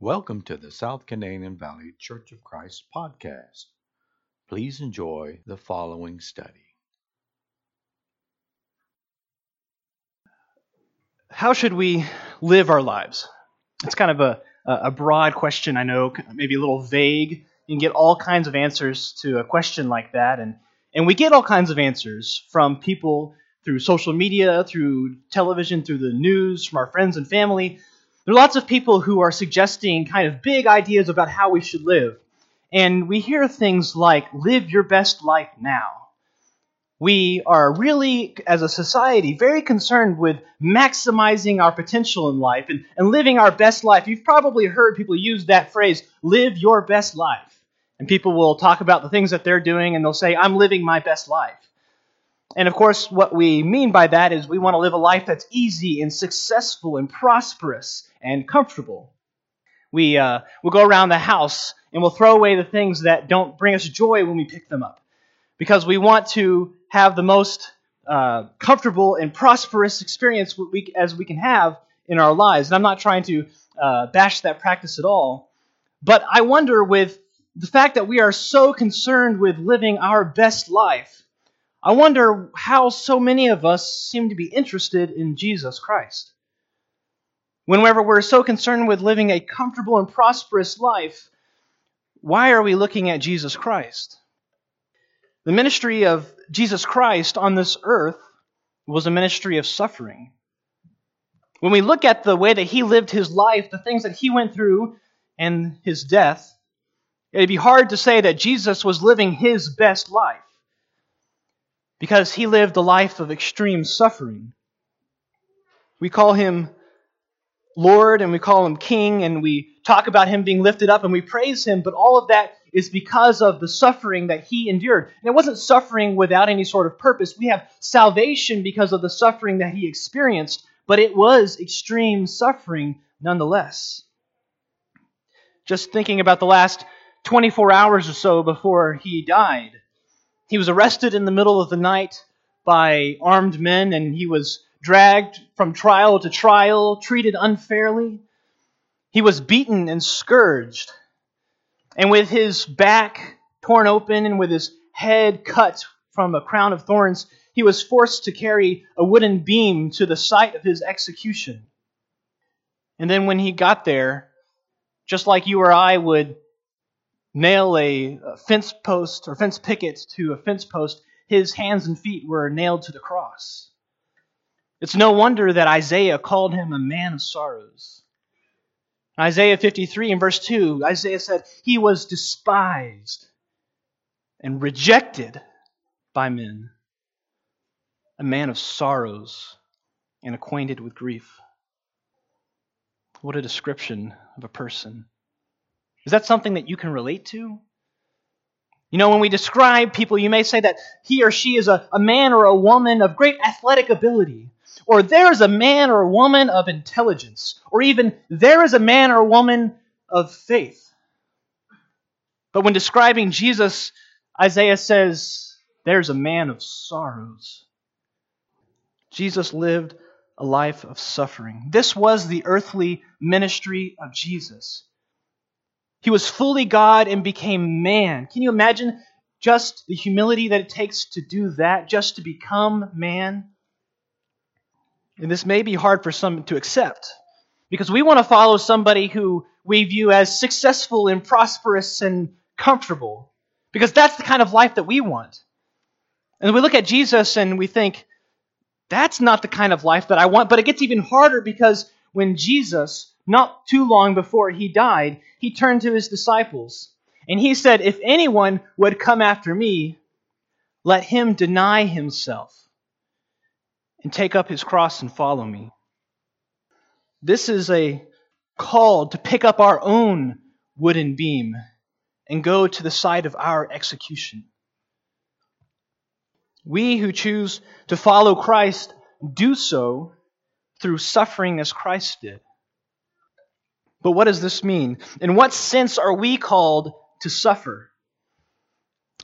Welcome to the South Canadian Valley Church of Christ podcast. Please enjoy the following study. How should we live our lives? It's kind of a, a broad question, I know, maybe a little vague. You can get all kinds of answers to a question like that, and, and we get all kinds of answers from people through social media, through television, through the news, from our friends and family. There are lots of people who are suggesting kind of big ideas about how we should live. And we hear things like, live your best life now. We are really, as a society, very concerned with maximizing our potential in life and, and living our best life. You've probably heard people use that phrase, live your best life. And people will talk about the things that they're doing and they'll say, I'm living my best life. And of course, what we mean by that is we want to live a life that's easy and successful and prosperous and comfortable. We, uh, we'll go around the house and we'll throw away the things that don't bring us joy when we pick them up because we want to have the most uh, comfortable and prosperous experience we, as we can have in our lives. And I'm not trying to uh, bash that practice at all, but I wonder with the fact that we are so concerned with living our best life, I wonder how so many of us seem to be interested in Jesus Christ. Whenever we're so concerned with living a comfortable and prosperous life, why are we looking at Jesus Christ? The ministry of Jesus Christ on this earth was a ministry of suffering. When we look at the way that he lived his life, the things that he went through, and his death, it'd be hard to say that Jesus was living his best life because he lived a life of extreme suffering. We call him Lord and we call him King and we talk about him being lifted up and we praise him, but all of that is because of the suffering that he endured. And it wasn't suffering without any sort of purpose. We have salvation because of the suffering that he experienced, but it was extreme suffering nonetheless. Just thinking about the last 24 hours or so before he died, he was arrested in the middle of the night by armed men and he was dragged from trial to trial, treated unfairly. He was beaten and scourged. And with his back torn open and with his head cut from a crown of thorns, he was forced to carry a wooden beam to the site of his execution. And then when he got there, just like you or I would nail a fence post or fence picket to a fence post, his hands and feet were nailed to the cross. It's no wonder that Isaiah called him a man of sorrows. Isaiah 53 and verse 2, Isaiah said, He was despised and rejected by men, a man of sorrows and acquainted with grief. What a description of a person. Is that something that you can relate to? You know, when we describe people, you may say that he or she is a, a man or a woman of great athletic ability, or there is a man or a woman of intelligence, or even there is a man or a woman of faith. But when describing Jesus, Isaiah says, there's a man of sorrows. Jesus lived a life of suffering. This was the earthly ministry of Jesus. He was fully God and became man. Can you imagine just the humility that it takes to do that, just to become man? And this may be hard for some to accept because we want to follow somebody who we view as successful and prosperous and comfortable because that's the kind of life that we want. And we look at Jesus and we think, that's not the kind of life that I want. But it gets even harder because when Jesus, not too long before he died, he turned to his disciples and he said, If anyone would come after me, let him deny himself and take up his cross and follow me. This is a call to pick up our own wooden beam and go to the site of our execution. We who choose to follow Christ do so through suffering as Christ did. But what does this mean? In what sense are we called to suffer?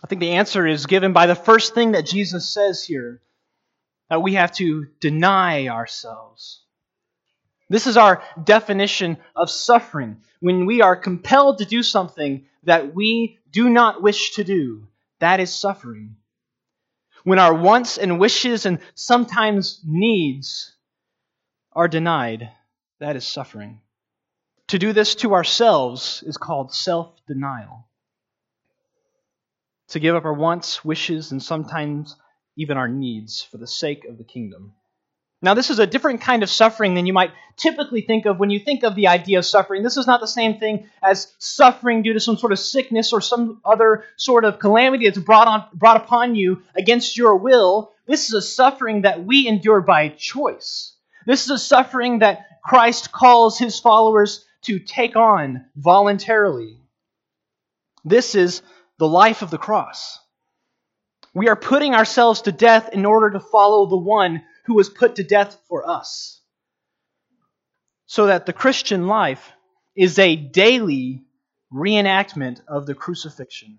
I think the answer is given by the first thing that Jesus says here that we have to deny ourselves. This is our definition of suffering. When we are compelled to do something that we do not wish to do, that is suffering. When our wants and wishes and sometimes needs are denied, that is suffering. To do this to ourselves is called self denial. To give up our wants, wishes, and sometimes even our needs for the sake of the kingdom. Now, this is a different kind of suffering than you might typically think of when you think of the idea of suffering. This is not the same thing as suffering due to some sort of sickness or some other sort of calamity that's brought, on, brought upon you against your will. This is a suffering that we endure by choice. This is a suffering that Christ calls his followers to take on voluntarily. This is the life of the cross. We are putting ourselves to death in order to follow the one who was put to death for us. So that the Christian life is a daily reenactment of the crucifixion.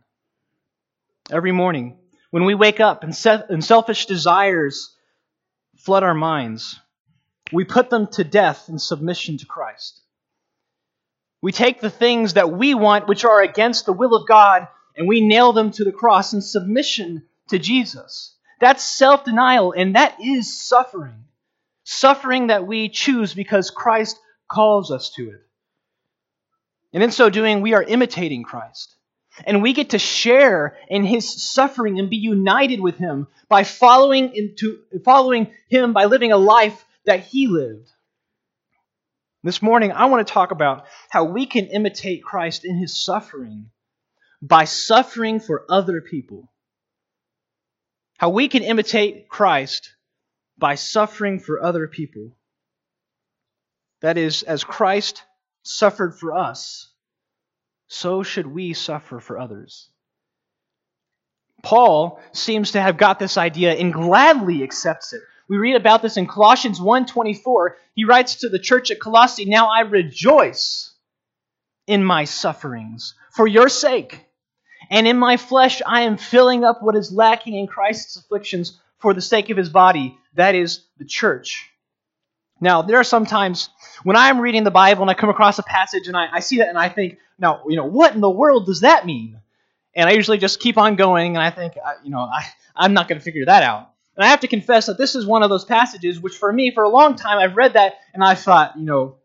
Every morning, when we wake up and, selfish desires flood our minds, we put them to death in submission to Christ. We take the things that we want, which are against the will of God, and we nail them to the cross in submission to Jesus. That's self denial, and that is suffering. Suffering that we choose because Christ calls us to it. And in so doing, we are imitating Christ. And we get to share in his suffering and be united with him by following, into, following him by living a life that he lived. This morning, I want to talk about how we can imitate Christ in his suffering by suffering for other people. How we can imitate Christ by suffering for other people. That is, as Christ suffered for us, so should we suffer for others. Paul seems to have got this idea and gladly accepts it. We read about this in Colossians 1:24. He writes to the church at Colossae, "Now I rejoice in my sufferings for your sake." And in my flesh, I am filling up what is lacking in Christ's afflictions for the sake of his body, that is, the church. Now, there are some times when I'm reading the Bible and I come across a passage and I, I see that and I think, now, you know, what in the world does that mean? And I usually just keep on going and I think, you know, I, I'm not going to figure that out. And I have to confess that this is one of those passages which, for me, for a long time, I've read that and I thought, you know,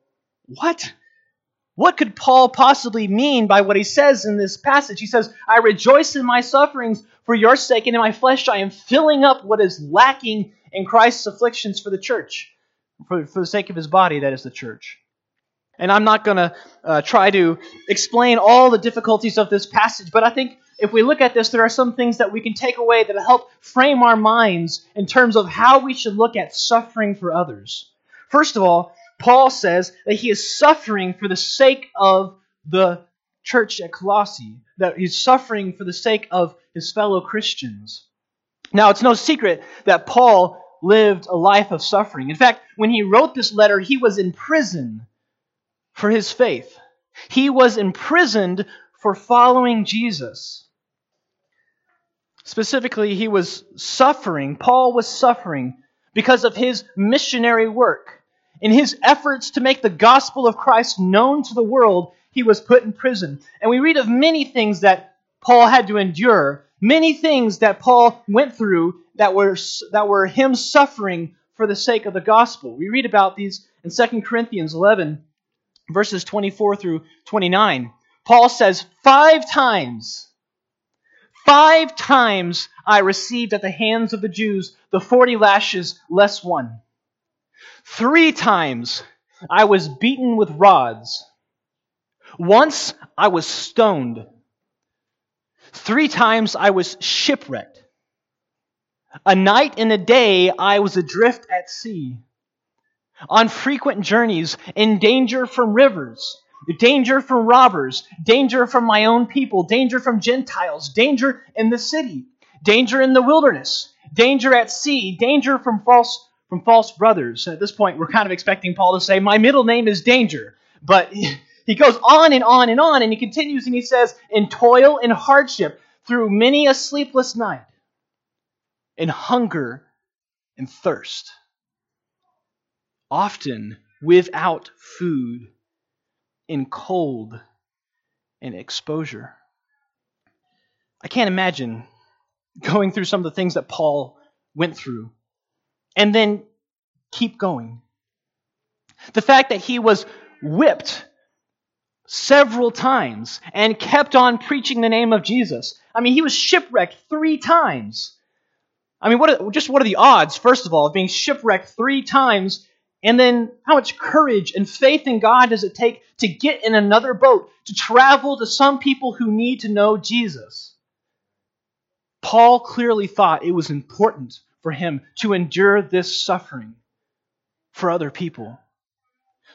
what? What could Paul possibly mean by what he says in this passage? He says, I rejoice in my sufferings for your sake, and in my flesh I am filling up what is lacking in Christ's afflictions for the church, for, for the sake of his body, that is the church. And I'm not going to uh, try to explain all the difficulties of this passage, but I think if we look at this, there are some things that we can take away that help frame our minds in terms of how we should look at suffering for others. First of all, Paul says that he is suffering for the sake of the church at Colossae, that he's suffering for the sake of his fellow Christians. Now, it's no secret that Paul lived a life of suffering. In fact, when he wrote this letter, he was in prison for his faith. He was imprisoned for following Jesus. Specifically, he was suffering, Paul was suffering because of his missionary work. In his efforts to make the gospel of Christ known to the world, he was put in prison. And we read of many things that Paul had to endure, many things that Paul went through that were, that were him suffering for the sake of the gospel. We read about these in 2 Corinthians 11, verses 24 through 29. Paul says, Five times, five times I received at the hands of the Jews the 40 lashes less one. Three times I was beaten with rods. Once I was stoned. Three times I was shipwrecked. A night and a day I was adrift at sea. On frequent journeys, in danger from rivers, danger from robbers, danger from my own people, danger from Gentiles, danger in the city, danger in the wilderness, danger at sea, danger from false from false brothers. At this point, we're kind of expecting Paul to say, My middle name is Danger. But he goes on and on and on, and he continues and he says, In toil and hardship, through many a sleepless night, in hunger and thirst. Often without food, in cold and exposure. I can't imagine going through some of the things that Paul went through and then keep going. The fact that he was whipped several times and kept on preaching the name of Jesus. I mean, he was shipwrecked three times. I mean, what are, just what are the odds, first of all, of being shipwrecked three times? And then how much courage and faith in God does it take to get in another boat, to travel to some people who need to know Jesus? Paul clearly thought it was important for him to endure this suffering for other people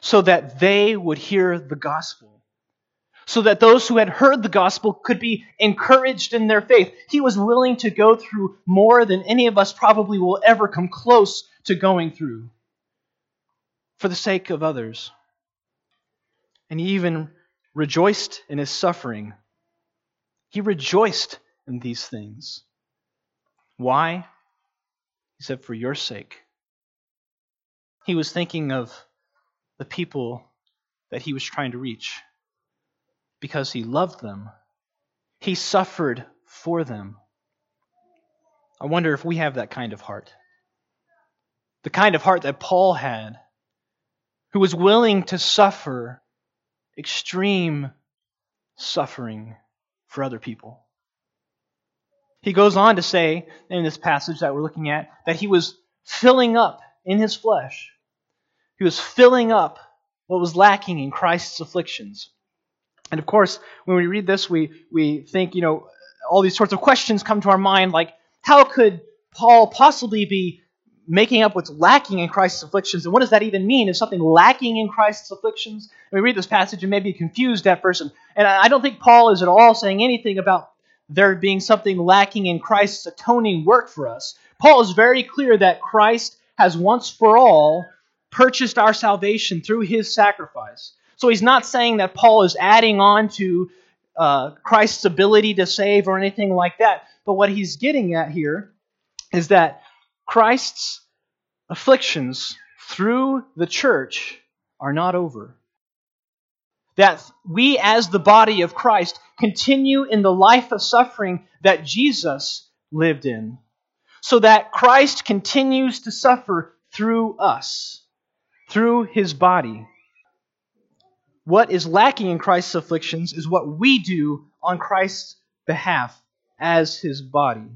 so that they would hear the gospel so that those who had heard the gospel could be encouraged in their faith. He was willing to go through more than any of us probably will ever come close to going through for the sake of others. And he even rejoiced in his suffering. He rejoiced in these things. Why? He said, For your sake. He was thinking of the people that he was trying to reach because he loved them. He suffered for them. I wonder if we have that kind of heart. The kind of heart that Paul had, who was willing to suffer extreme suffering for other people. He goes on to say in this passage that we're looking at that he was filling up in his flesh. He was filling up what was lacking in Christ's afflictions. And of course, when we read this, we, we think, you know, all these sorts of questions come to our mind like, how could Paul possibly be making up what's lacking in Christ's afflictions? And what does that even mean? Is something lacking in Christ's afflictions? And we read this passage and may be confused at first. And I don't think Paul is at all saying anything about there being something lacking in Christ's atoning work for us. Paul is very clear that Christ has once for all purchased our salvation through his sacrifice. So he's not saying that Paul is adding on to uh, Christ's ability to save or anything like that. But what he's getting at here is that Christ's afflictions through the church are not over. That we, as the body of Christ, continue in the life of suffering that Jesus lived in, so that Christ continues to suffer through us, through his body. What is lacking in Christ's afflictions is what we do on Christ's behalf as his body.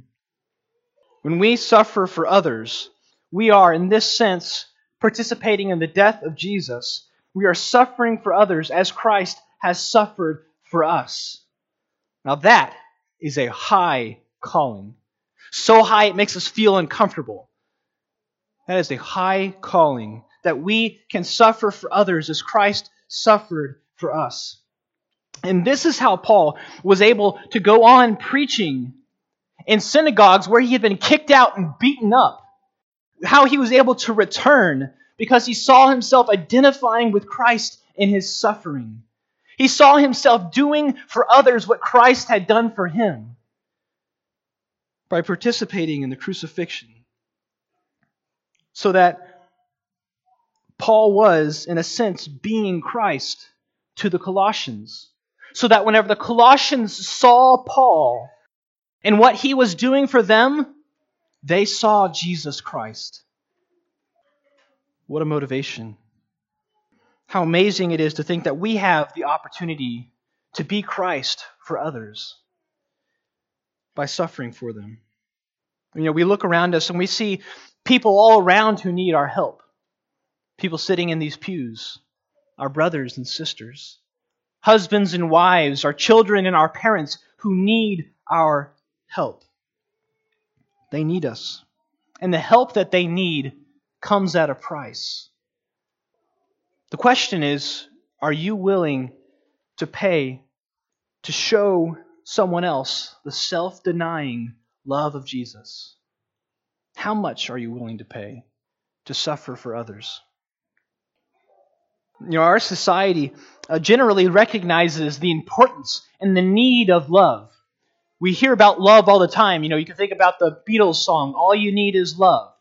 When we suffer for others, we are, in this sense, participating in the death of Jesus. We are suffering for others as Christ has suffered for us. Now, that is a high calling. So high it makes us feel uncomfortable. That is a high calling that we can suffer for others as Christ suffered for us. And this is how Paul was able to go on preaching in synagogues where he had been kicked out and beaten up. How he was able to return because he saw himself identifying with Christ in his suffering. He saw himself doing for others what Christ had done for him by participating in the crucifixion. So that Paul was, in a sense, being Christ to the Colossians. So that whenever the Colossians saw Paul and what he was doing for them, they saw Jesus Christ. What a motivation. How amazing it is to think that we have the opportunity to be Christ for others by suffering for them. You know, we look around us and we see people all around who need our help people sitting in these pews, our brothers and sisters, husbands and wives, our children and our parents who need our help. They need us. And the help that they need comes at a price. The question is are you willing to pay to show someone else the self denying love of Jesus? How much are you willing to pay to suffer for others? You know, our society uh, generally recognizes the importance and the need of love. We hear about love all the time. You know, you can think about the Beatles song, All You Need Is Love.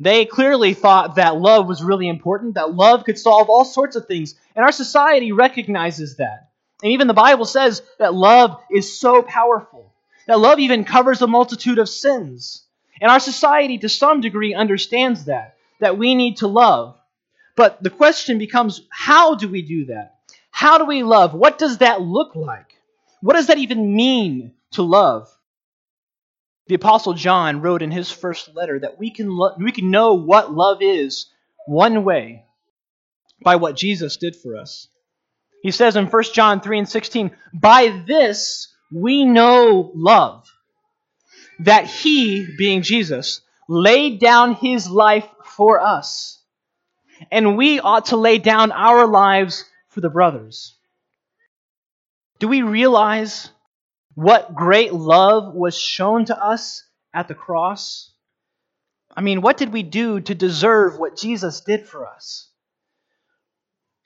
They clearly thought that love was really important, that love could solve all sorts of things. And our society recognizes that. And even the Bible says that love is so powerful, that love even covers a multitude of sins. And our society, to some degree, understands that, that we need to love. But the question becomes how do we do that? How do we love? What does that look like? What does that even mean to love? The Apostle John wrote in his first letter that we can, lo- we can know what love is one way by what Jesus did for us. He says in 1 John 3 and 16, By this we know love, that he, being Jesus, laid down his life for us. And we ought to lay down our lives for the brothers. Do we realize what great love was shown to us at the cross? I mean, what did we do to deserve what Jesus did for us?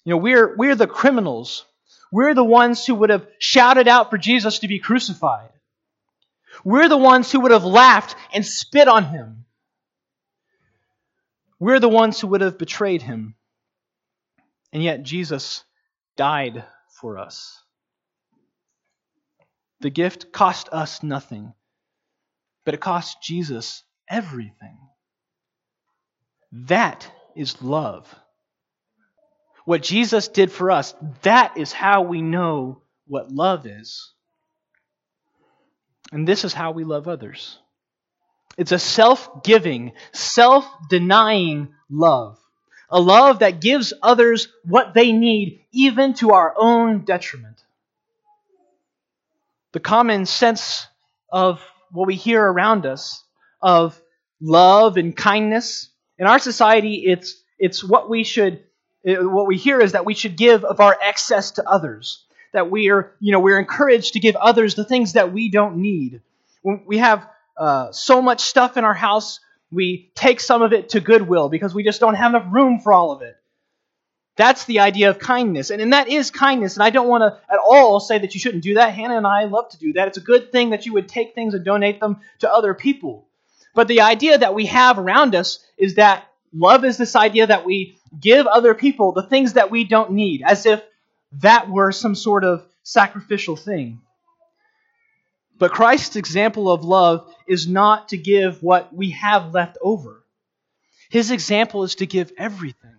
You know, we're, we're the criminals. We're the ones who would have shouted out for Jesus to be crucified. We're the ones who would have laughed and spit on him. We're the ones who would have betrayed him. And yet Jesus died for us. The gift cost us nothing, but it cost Jesus everything. That is love. What Jesus did for us, that is how we know what love is. And this is how we love others. It's a self giving, self denying love. A love that gives others what they need, even to our own detriment the common sense of what we hear around us of love and kindness. In our society, it's, it's what we should, what we hear is that we should give of our excess to others. That we are, you know, we're encouraged to give others the things that we don't need. We have uh, so much stuff in our house, we take some of it to Goodwill because we just don't have enough room for all of it. That's the idea of kindness. And, and that is kindness. And I don't want to at all say that you shouldn't do that. Hannah and I love to do that. It's a good thing that you would take things and donate them to other people. But the idea that we have around us is that love is this idea that we give other people the things that we don't need, as if that were some sort of sacrificial thing. But Christ's example of love is not to give what we have left over. His example is to give everything.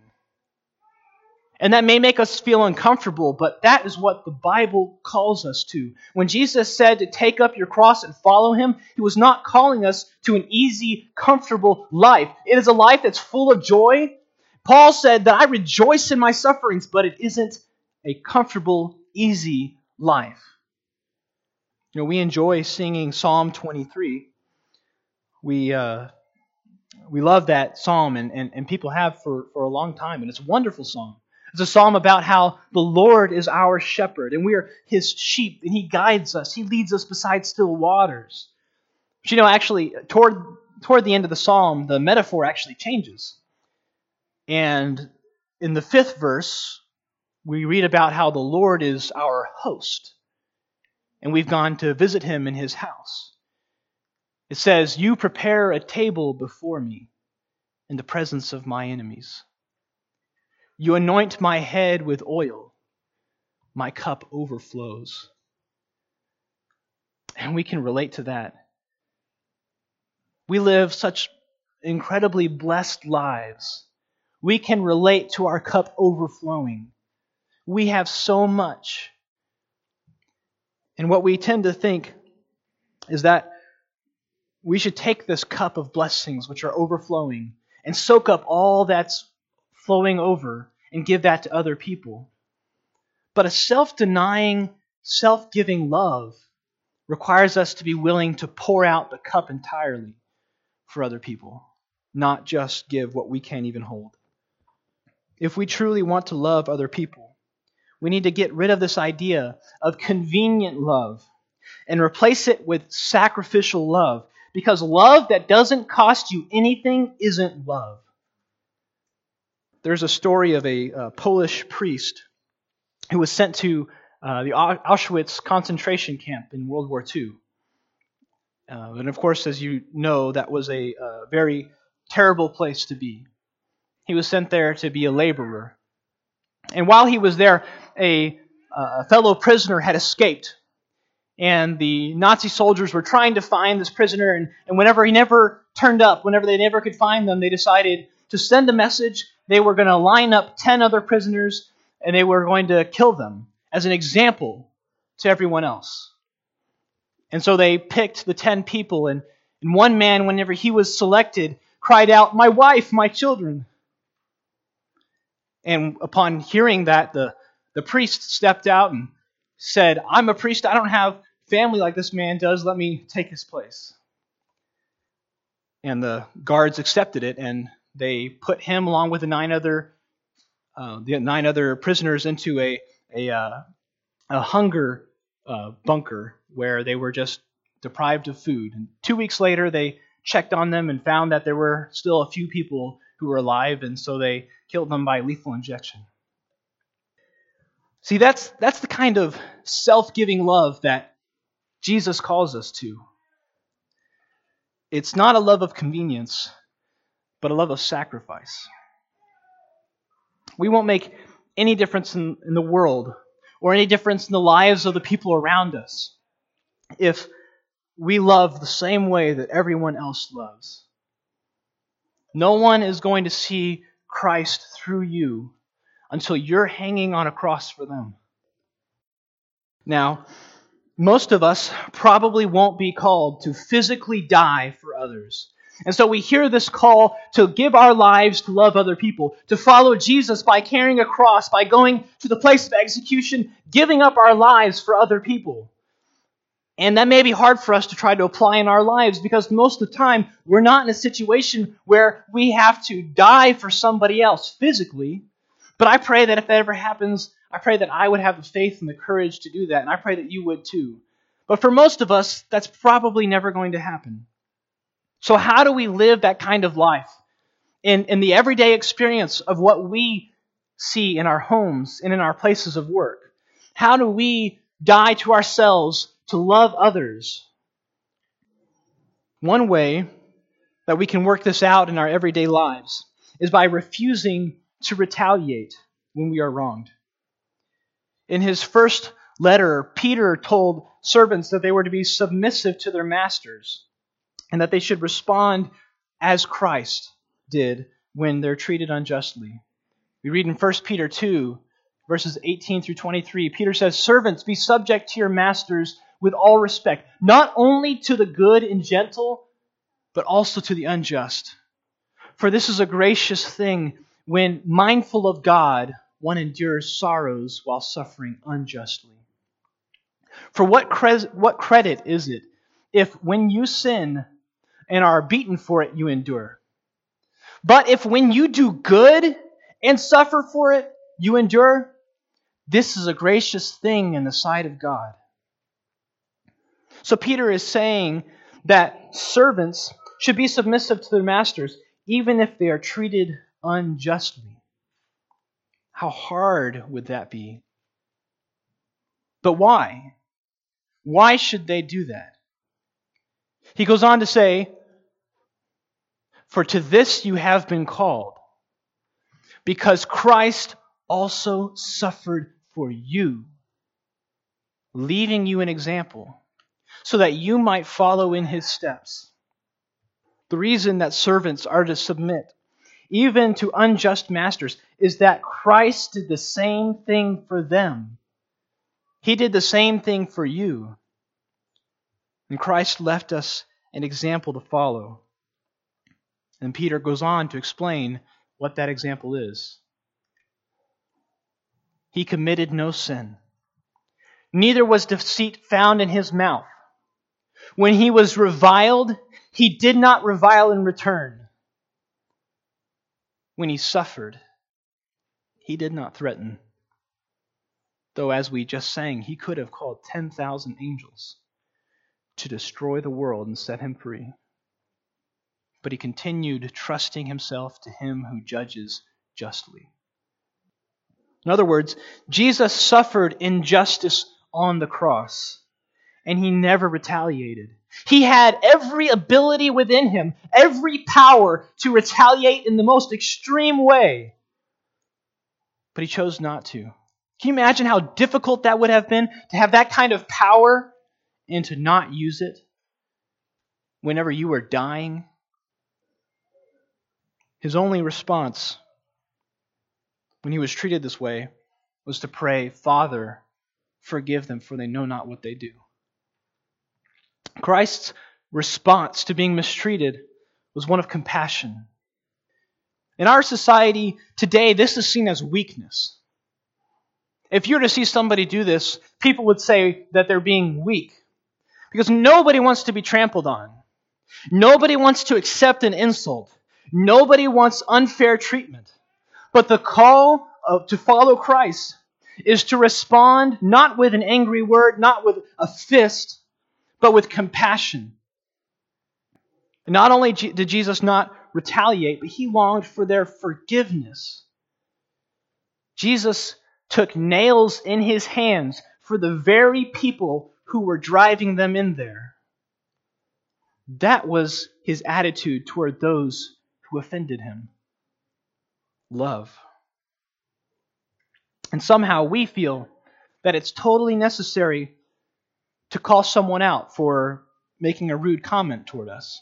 And that may make us feel uncomfortable, but that is what the Bible calls us to. When Jesus said to take up your cross and follow him, he was not calling us to an easy, comfortable life. It is a life that's full of joy. Paul said that I rejoice in my sufferings, but it isn't a comfortable, easy life. You know, we enjoy singing Psalm 23. We, uh, we love that psalm, and, and, and people have for, for a long time, and it's a wonderful psalm. It's a psalm about how the Lord is our shepherd and we are his sheep and he guides us. He leads us beside still waters. But you know, actually, toward, toward the end of the psalm, the metaphor actually changes. And in the fifth verse, we read about how the Lord is our host and we've gone to visit him in his house. It says, You prepare a table before me in the presence of my enemies. You anoint my head with oil, my cup overflows. And we can relate to that. We live such incredibly blessed lives. We can relate to our cup overflowing. We have so much. And what we tend to think is that we should take this cup of blessings which are overflowing and soak up all that's flowing over and give that to other people. But a self denying, self giving love requires us to be willing to pour out the cup entirely for other people, not just give what we can't even hold. If we truly want to love other people, we need to get rid of this idea of convenient love and replace it with sacrificial love because love that doesn't cost you anything isn't love. There's a story of a, a Polish priest who was sent to uh, the Auschwitz concentration camp in World War II. Uh, and of course, as you know, that was a, a very terrible place to be. He was sent there to be a laborer. And while he was there, a, a fellow prisoner had escaped. And the Nazi soldiers were trying to find this prisoner, and, and whenever he never turned up, whenever they never could find them, they decided to send a message. They were going to line up 10 other prisoners, and they were going to kill them as an example to everyone else. And so they picked the 10 people, and, and one man, whenever he was selected, cried out, My wife, my children. And upon hearing that, the, the priest stepped out and said, I'm a priest. I don't have family like this man does. Let me take his place. And the guards accepted it, and they put him along with the nine other uh, the nine other prisoners into a a, uh, a hunger uh, bunker where they were just deprived of food. And two weeks later, they checked on them and found that there were still a few people who were alive, and so they killed them by lethal injection. See, that's, that's the kind of self giving love that Jesus calls us to. It's not a love of convenience, but a love of sacrifice. We won't make any difference in, in the world or any difference in the lives of the people around us if we love the same way that everyone else loves. No one is going to see Christ through you until you're hanging on a cross for them. Now, most of us probably won't be called to physically die for others. And so we hear this call to give our lives to love other people, to follow Jesus by carrying a cross, by going to the place of execution, giving up our lives for other people. And that may be hard for us to try to apply in our lives because most of the time we're not in a situation where we have to die for somebody else physically. But I pray that if that ever happens, I pray that I would have the faith and the courage to do that, and I pray that you would too. But for most of us, that's probably never going to happen. So, how do we live that kind of life in, in the everyday experience of what we see in our homes and in our places of work? How do we die to ourselves to love others. One way that we can work this out in our everyday lives is by refusing to retaliate when we are wronged. In his first letter, Peter told servants that they were to be submissive to their masters and that they should respond as Christ did when they're treated unjustly. We read in 1 Peter 2, verses 18 through 23, Peter says, Servants, be subject to your masters with all respect, not only to the good and gentle, but also to the unjust. For this is a gracious thing when, mindful of God, one endures sorrows while suffering unjustly. For what, cre- what credit is it if, when you sin and are beaten for it, you endure? But if, when you do good and suffer for it, you endure, this is a gracious thing in the sight of God. So Peter is saying that servants should be submissive to their masters, even if they are treated unjustly. How hard would that be? But why? Why should they do that? He goes on to say, For to this you have been called, because Christ also suffered for you, leaving you an example so that you might follow in his steps. The reason that servants are to submit, even to unjust masters, is that Christ did the same thing for them. He did the same thing for you. And Christ left us an example to follow. And Peter goes on to explain what that example is. He committed no sin. Neither was deceit found in his mouth. When he was reviled, he did not revile in return. When he suffered, he did not threaten. Though, as we just sang, he could have called 10,000 angels to destroy the world and set him free. But he continued trusting himself to him who judges justly. In other words, Jesus suffered injustice on the cross and he never retaliated. He had every ability within him, every power to retaliate in the most extreme way. But he chose not to. Can you imagine how difficult that would have been to have that kind of power and to not use it whenever you were dying? His only response when he was treated this way was to pray, Father, forgive them, for they know not what they do. Christ's response to being mistreated was one of compassion. In our society today, this is seen as weakness. If you were to see somebody do this, people would say that they're being weak. Because nobody wants to be trampled on. Nobody wants to accept an insult. Nobody wants unfair treatment. But the call of, to follow Christ is to respond not with an angry word, not with a fist, but with compassion. Not only did Jesus not retaliate, but he longed for their forgiveness. Jesus took nails in his hands for the very people who were driving them in there. That was his attitude toward those who offended him love. And somehow we feel that it's totally necessary to call someone out for making a rude comment toward us.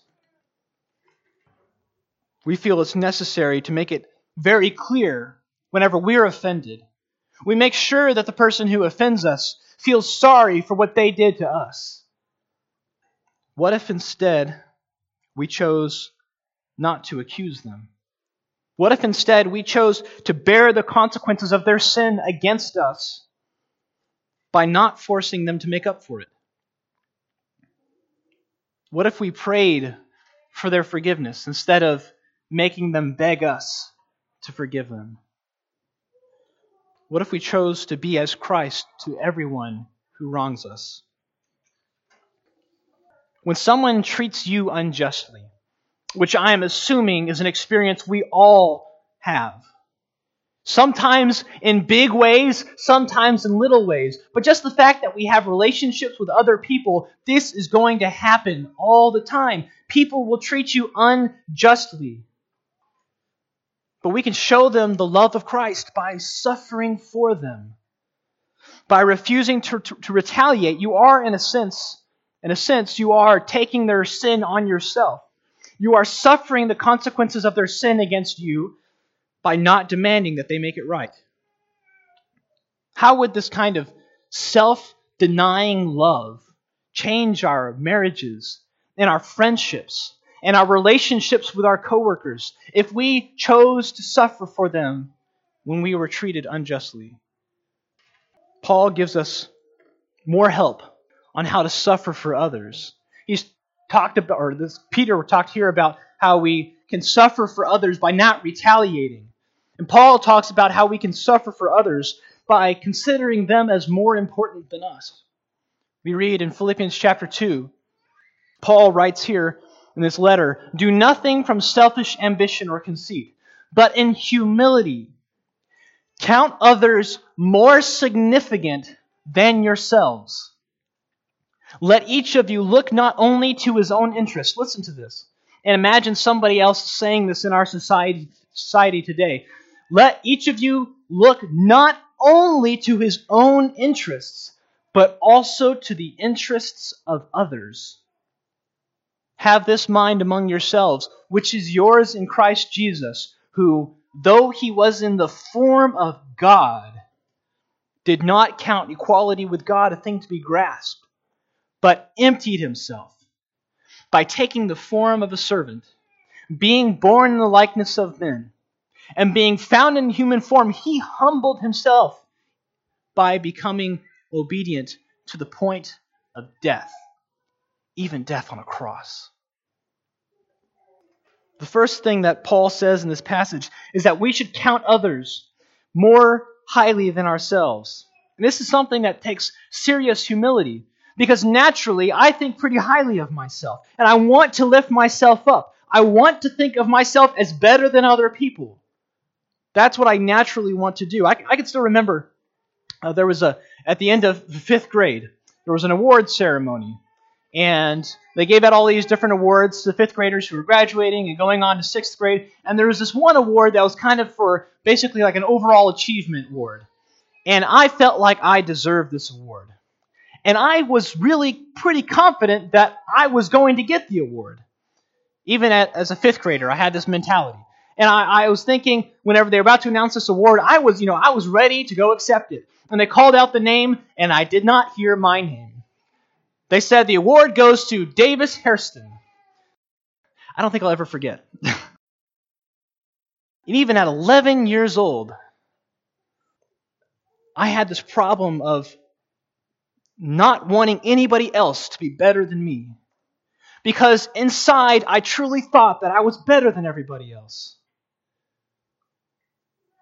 We feel it's necessary to make it very clear whenever we're offended. We make sure that the person who offends us feels sorry for what they did to us. What if instead we chose not to accuse them? What if instead we chose to bear the consequences of their sin against us by not forcing them to make up for it? What if we prayed for their forgiveness instead of making them beg us to forgive them? What if we chose to be as Christ to everyone who wrongs us? When someone treats you unjustly, which I am assuming is an experience we all have, sometimes in big ways, sometimes in little ways, but just the fact that we have relationships with other people, this is going to happen all the time. People will treat you unjustly. But we can show them the love of Christ by suffering for them. By refusing to, to, to retaliate, you are, in a sense, in a sense, you are taking their sin on yourself. You are suffering the consequences of their sin against you by not demanding that they make it right. How would this kind of self denying love change our marriages and our friendships and our relationships with our coworkers if we chose to suffer for them when we were treated unjustly? Paul gives us more help on how to suffer for others. He's talked about, or this Peter talked here about how we can suffer for others by not retaliating. And Paul talks about how we can suffer for others by considering them as more important than us. We read in Philippians chapter 2, Paul writes here in this letter Do nothing from selfish ambition or conceit, but in humility count others more significant than yourselves. Let each of you look not only to his own interest, listen to this, and imagine somebody else saying this in our society, society today. Let each of you look not only to his own interests, but also to the interests of others. Have this mind among yourselves, which is yours in Christ Jesus, who, though he was in the form of God, did not count equality with God a thing to be grasped but emptied himself by taking the form of a servant, being born in the likeness of men, and being found in human form, he humbled himself by becoming obedient to the point of death, even death on a cross. The first thing that Paul says in this passage is that we should count others more highly than ourselves. And this is something that takes serious humility because naturally I think pretty highly of myself and I want to lift myself up. I want to think of myself as better than other people. That's what I naturally want to do. I, I can still remember uh, there was a, at the end of fifth grade, there was an award ceremony. and they gave out all these different awards to fifth graders who were graduating and going on to sixth grade. And there was this one award that was kind of for basically like an overall achievement award. And I felt like I deserved this award. And I was really pretty confident that I was going to get the award. Even at, as a fifth grader, I had this mentality. And I, I was thinking, whenever they were about to announce this award, I was, you know, I was ready to go accept it. And they called out the name, and I did not hear my name. They said the award goes to Davis Hairston. I don't think I'll ever forget. and even at 11 years old, I had this problem of not wanting anybody else to be better than me. Because inside, I truly thought that I was better than everybody else.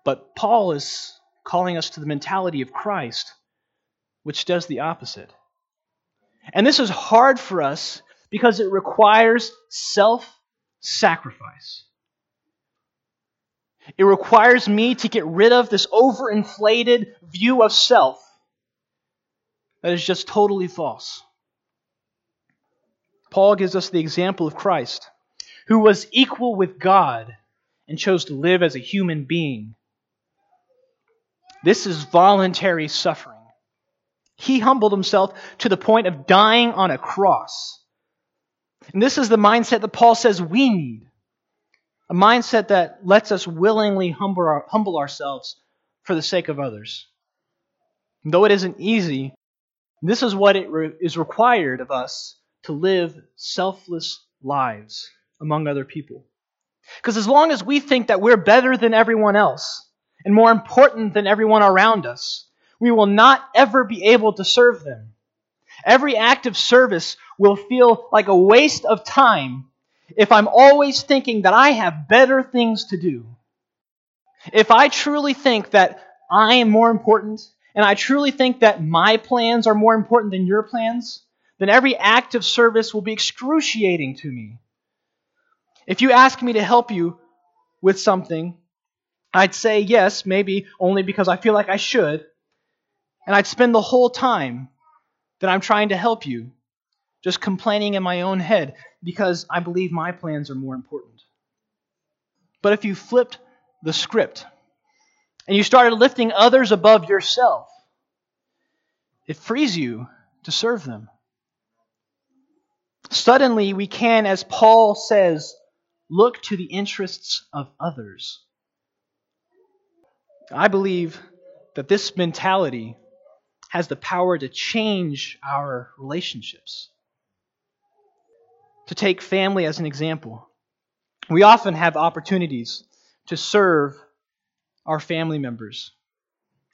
But Paul is calling us to the mentality of Christ, which does the opposite. And this is hard for us because it requires self sacrifice. It requires me to get rid of this overinflated view of self that is just totally false. Paul gives us the example of Christ, who was equal with God and chose to live as a human being. This is voluntary suffering. He humbled himself to the point of dying on a cross. And this is the mindset that Paul says we need a mindset that lets us willingly humble, our, humble ourselves for the sake of others. And though it isn't easy, this is what it re- is required of us to live selfless lives among other people. Because as long as we think that we're better than everyone else and more important than everyone around us, we will not ever be able to serve them. Every act of service will feel like a waste of time if I'm always thinking that I have better things to do. If I truly think that I am more important, and I truly think that my plans are more important than your plans, then every act of service will be excruciating to me. If you ask me to help you with something, I'd say yes, maybe only because I feel like I should, and I'd spend the whole time that I'm trying to help you just complaining in my own head because I believe my plans are more important. But if you flipped the script and you started lifting others above yourself, it frees you to serve them. Suddenly, we can, as Paul says, look to the interests of others. I believe that this mentality has the power to change our relationships. To take family as an example, we often have opportunities to serve our family members.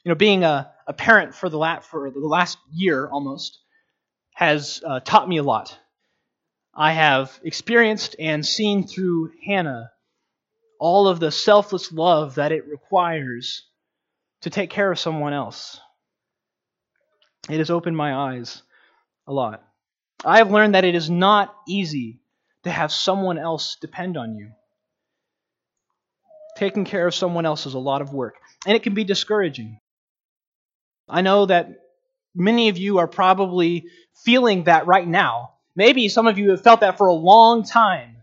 You know, being a, a parent for the, la- for the last year almost has uh, taught me a lot. I have experienced and seen through Hannah all of the selfless love that it requires to take care of someone else. It has opened my eyes a lot. I have learned that it is not easy to have someone else depend on you. Taking care of someone else is a lot of work, and it can be discouraging. I know that many of you are probably feeling that right now. Maybe some of you have felt that for a long time.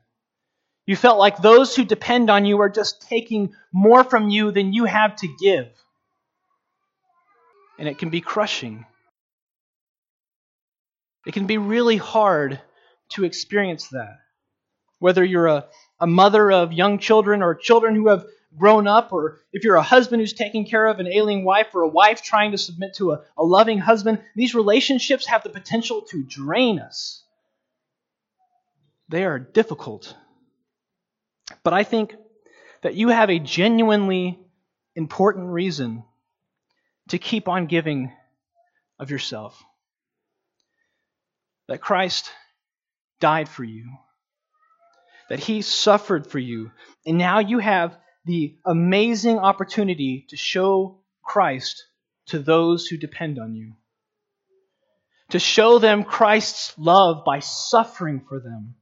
You felt like those who depend on you are just taking more from you than you have to give. And it can be crushing. It can be really hard to experience that. Whether you're a, a mother of young children or children who have grown up, or if you're a husband who's taking care of an ailing wife, or a wife trying to submit to a, a loving husband, these relationships have the potential to drain us. They are difficult. But I think that you have a genuinely important reason to keep on giving of yourself that Christ died for you, that he suffered for you, and now you have the amazing opportunity to show Christ to those who depend on you. To show them Christ's love by suffering for them,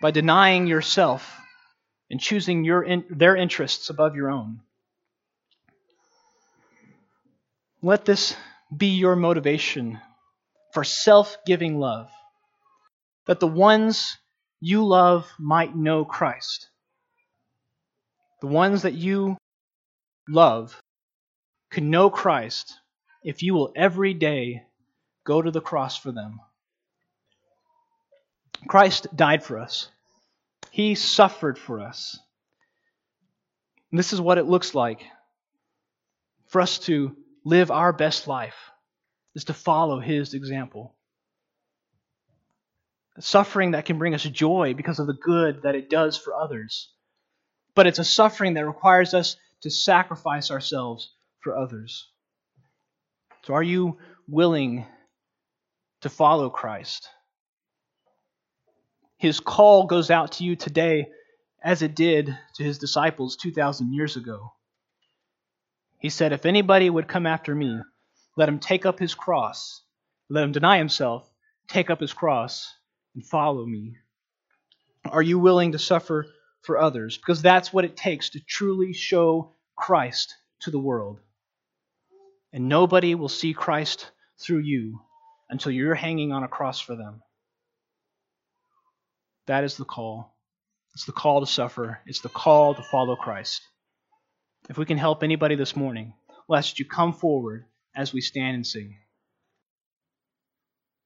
by denying yourself and choosing your in, their interests above your own. Let this be your motivation for self giving love, that the ones you love might know Christ. The ones that you love can know Christ if you will every day go to the cross for them. Christ died for us. He suffered for us. And this is what it looks like for us to live our best life is to follow his example. Suffering that can bring us joy because of the good that it does for others. But it's a suffering that requires us to sacrifice ourselves for others. So, are you willing to follow Christ? His call goes out to you today as it did to his disciples 2,000 years ago. He said, If anybody would come after me, let him take up his cross, let him deny himself, take up his cross, and follow me. Are you willing to suffer for others? Because that's what it takes to truly show Christ to the world. And nobody will see Christ through you until you're hanging on a cross for them. That is the call. It's the call to suffer, it's the call to follow Christ. If we can help anybody this morning, lest you come forward as we stand and sing.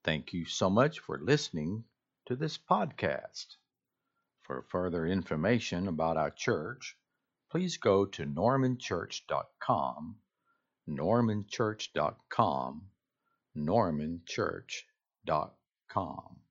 Thank you so much for listening to this podcast. For further information about our church, please go to normanchurch.com, normanchurch.com, normanchurch.com.